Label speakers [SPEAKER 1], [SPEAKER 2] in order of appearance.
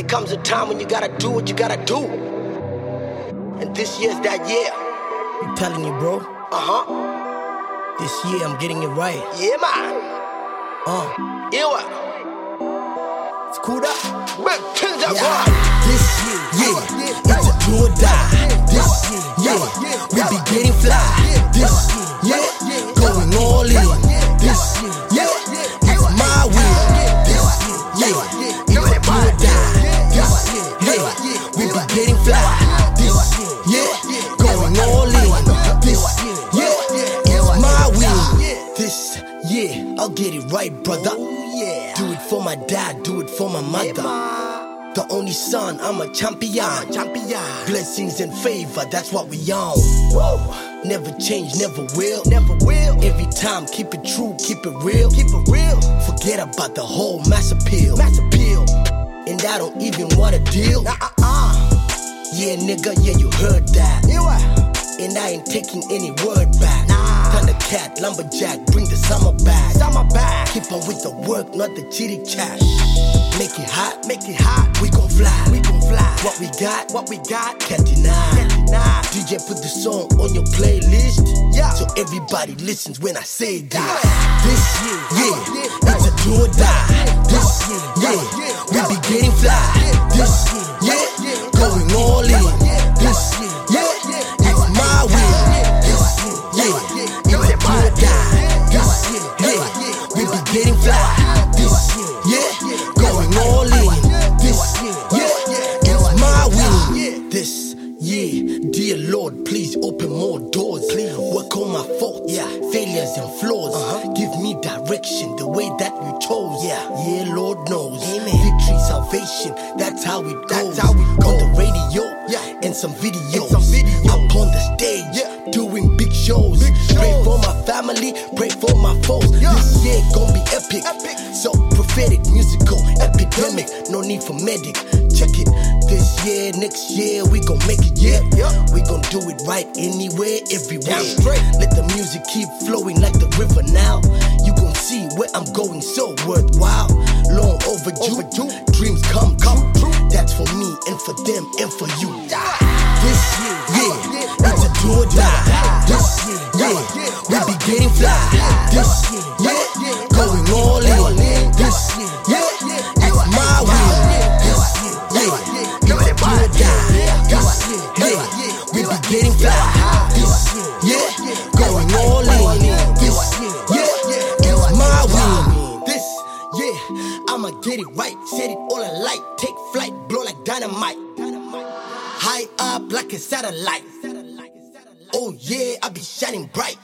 [SPEAKER 1] there comes a time when you gotta do what you gotta do. And this year's that year. I'm telling you, bro. Uh huh. This year I'm getting it right. Yeah, man. Uh. Yeah, what? It's cool up. Big things up,
[SPEAKER 2] Yeah. This year, yeah, it's I'll get it right, brother. yeah Do it for my dad, do it for my mother. The only son, I'm a champion. Champion. Blessings and favor, that's what we on. Never change, never will. Never will. Every time, keep it true, keep it real. Keep it real. Forget about the whole mass appeal. Mass appeal. And I don't even want a deal. Uh-uh. Yeah, nigga, yeah, you heard that. And I ain't taking any word back. Nah. Thundercat, lumberjack, bring the summer back. Keep on with the work, not the chitty chat. Make it hot, make it hot. We gon' fly, we gon' fly. What we got, what we got, can't deny. Can't deny. DJ put the song on your playlist, yeah. So everybody listens when I say this. This year, yeah, it's a do or die. This year, yeah, we be getting fly. This year, yeah, going all in. This year, failures and flaws. Uh-huh. Give me direction the way that you chose. Yeah, yeah, Lord knows. Amen. Victory, salvation, that's how it goes. That's how it goes. On the radio, yeah, and some videos. some videos. Up on the stage, yeah, doing big shows. Pray for my family, pray for my foes. This year gon' be epic. So prophetic, musical, epidemic. No need for medic. Check it. Year, next year, we gon' make it. Yeah, yeah. we gon' do it right anywhere, everywhere. Let the music keep flowing like the river now. You gon' see where I'm going, so worthwhile. Long overdue, dreams come come true. That's for me and for them and for you. This year, yeah, it's get it right. Set it all alight. Take flight, blow like dynamite. High up like a satellite. Oh yeah, I be shining bright.